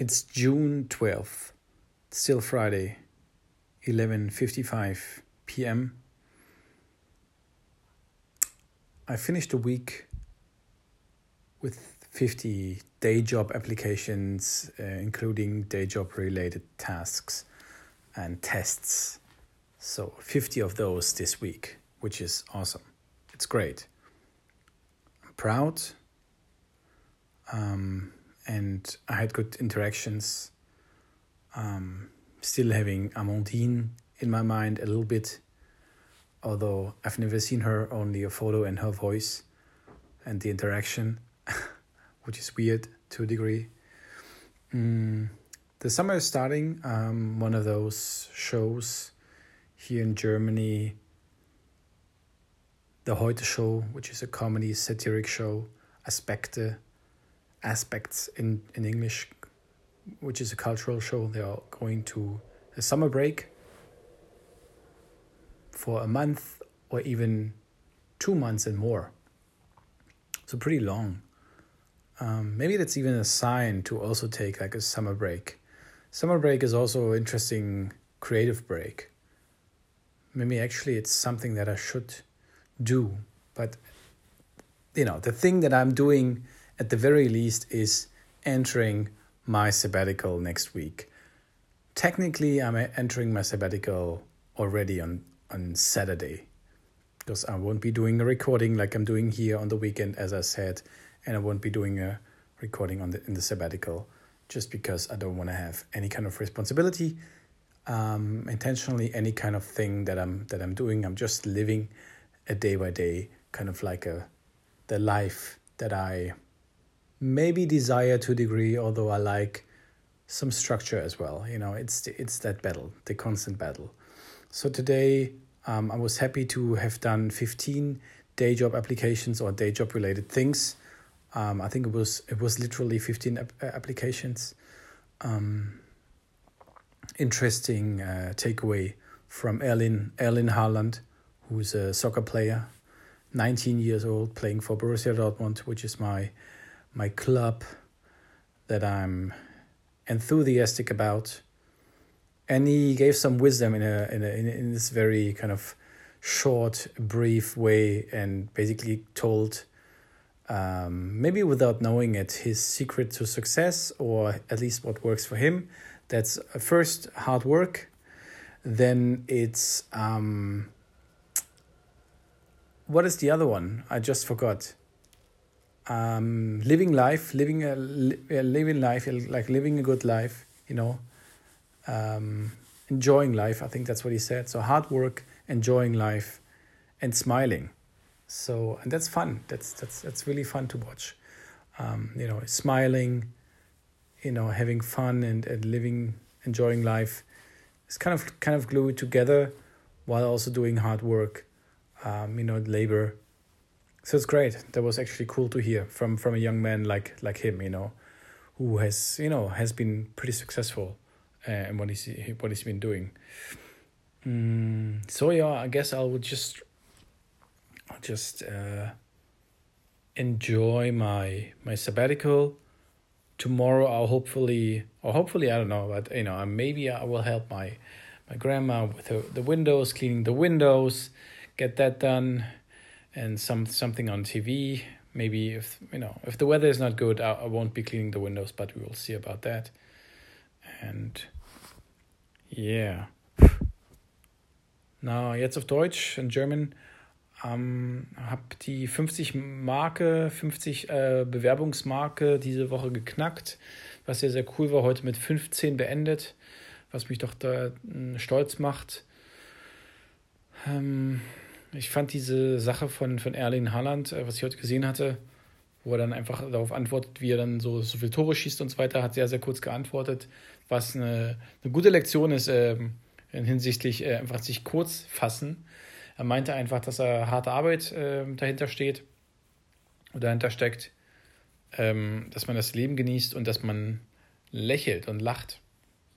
It's June 12th, still Friday, 11:55 p.m. I finished a week with 50 day job applications, uh, including day job related tasks and tests. So 50 of those this week, which is awesome. It's great. I'm proud. Um, and I had good interactions. Um, still having Amandine in my mind a little bit, although I've never seen her, only a photo and her voice and the interaction, which is weird to a degree. Mm, the summer is starting. Um, one of those shows here in Germany, the Heute Show, which is a comedy satiric show, Aspekte, aspects in, in English, which is a cultural show. They are going to a summer break for a month or even two months and more. So pretty long. Um, maybe that's even a sign to also take like a summer break. Summer break is also interesting creative break. Maybe actually it's something that I should do, but you know, the thing that I'm doing at the very least is entering my sabbatical next week. Technically, I'm entering my sabbatical already on, on Saturday because I won't be doing a recording like I'm doing here on the weekend, as I said, and I won't be doing a recording on the in the sabbatical just because I don't want to have any kind of responsibility um, intentionally any kind of thing that I'm that I'm doing. I'm just living a day by day kind of like a the life that I maybe desire to a degree, although I like some structure as well. You know, it's it's that battle, the constant battle. So today, um, I was happy to have done fifteen day job applications or day job related things. Um, I think it was it was literally fifteen ap- uh, applications. Um, interesting uh, takeaway from Erling Erling Haaland, who's a soccer player, nineteen years old, playing for Borussia Dortmund, which is my my club that I'm enthusiastic about. And he gave some wisdom in a in a in, this very kind of short, brief way, and basically told, um, maybe without knowing it, his secret to success, or at least what works for him. That's uh, first hard work, then it's um, what is the other one? I just forgot um, living life, living a living life, like living a good life, you know, um, enjoying life. I think that's what he said. So hard work, enjoying life, and smiling. So and that's fun. That's that's that's really fun to watch. Um, you know, smiling, you know, having fun and, and living, enjoying life. It's kind of kind of glued together, while also doing hard work. Um, you know, labor so it's great. That was actually cool to hear from from a young man like like him, you know, who has you know has been pretty successful, uh, and what he's what he's been doing. Mm, so yeah, I guess I would just just uh, enjoy my my sabbatical. Tomorrow I'll hopefully or hopefully I don't know, but you know maybe I will help my my grandma with the, the windows, cleaning the windows, get that done and some something on TV. Maybe if you know if the weather is not good, I, I won't be cleaning the windows, but we will see about that. And yeah. Na, jetzt auf Deutsch in German. Ähm, habe die 50 Marke, 50 äh, Bewerbungsmarke diese Woche geknackt, was sehr, sehr cool war. Heute mit 15 beendet, was mich doch da äh, stolz macht. Ähm, ich fand diese Sache von, von Erling Haaland, äh, was ich heute gesehen hatte, wo er dann einfach darauf antwortet, wie er dann so, so viele Tore schießt und so weiter, hat sehr, sehr kurz geantwortet, was eine, eine gute Lektion ist äh, hinsichtlich äh, einfach sich kurz fassen. Er meinte einfach, dass er harte Arbeit äh, dahinter steht oder dahinter steckt, ähm, dass man das Leben genießt und dass man lächelt und lacht.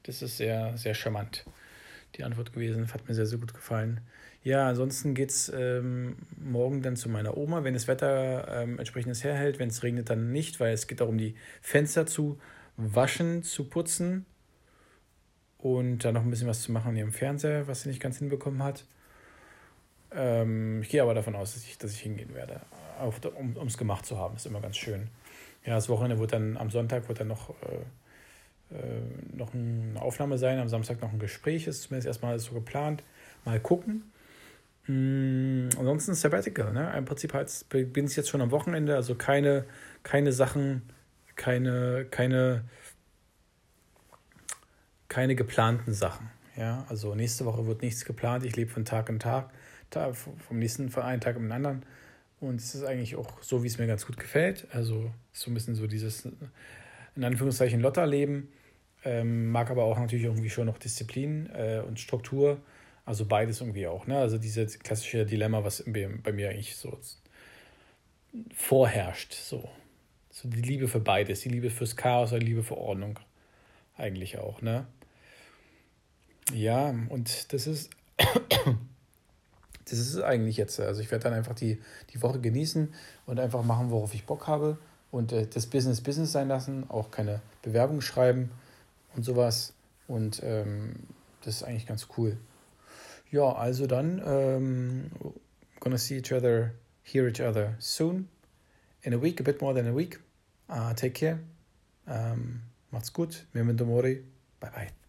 Das ist sehr, sehr charmant. Die Antwort gewesen, hat mir sehr, sehr gut gefallen. Ja, ansonsten geht es ähm, morgen dann zu meiner Oma, wenn das Wetter ähm, entsprechendes herhält. Wenn es regnet, dann nicht, weil es geht darum, die Fenster zu waschen, zu putzen und dann noch ein bisschen was zu machen an ihrem Fernseher, was sie nicht ganz hinbekommen hat. Ähm, ich gehe aber davon aus, dass ich, dass ich hingehen werde, um es gemacht zu haben. Ist immer ganz schön. Ja, das Wochenende wird dann am Sonntag wird dann noch, äh, noch eine Aufnahme sein, am Samstag noch ein Gespräch, ist zumindest erstmal alles so geplant. Mal gucken. Mhm, ansonsten Sabbatical, ne? Im Prinzip halt, bin ich jetzt schon am Wochenende, also keine, keine Sachen, keine, keine keine geplanten Sachen. Ja, also nächste Woche wird nichts geplant. Ich lebe von Tag in Tag, vom nächsten einen Tag im anderen. Und es ist eigentlich auch so, wie es mir ganz gut gefällt. Also so ein bisschen so dieses, in Anführungszeichen, Lotterleben. Ähm, mag aber auch natürlich irgendwie schon noch Disziplin äh, und Struktur. Also beides irgendwie auch. Ne? Also dieses klassische Dilemma, was bei mir eigentlich so vorherrscht. So. so die Liebe für beides. Die Liebe fürs Chaos die Liebe für Ordnung. Eigentlich auch. Ne? Ja, und das ist, das ist eigentlich jetzt. Also ich werde dann einfach die, die Woche genießen und einfach machen, worauf ich Bock habe und äh, das Business Business sein lassen, auch keine Bewerbung schreiben und sowas. Und ähm, das ist eigentlich ganz cool. Ja, also dann, ähm, gonna see each other, hear each other soon. In a week, a bit more than a week. Uh, take care. Um, macht's gut. Memento mori. Bye bye.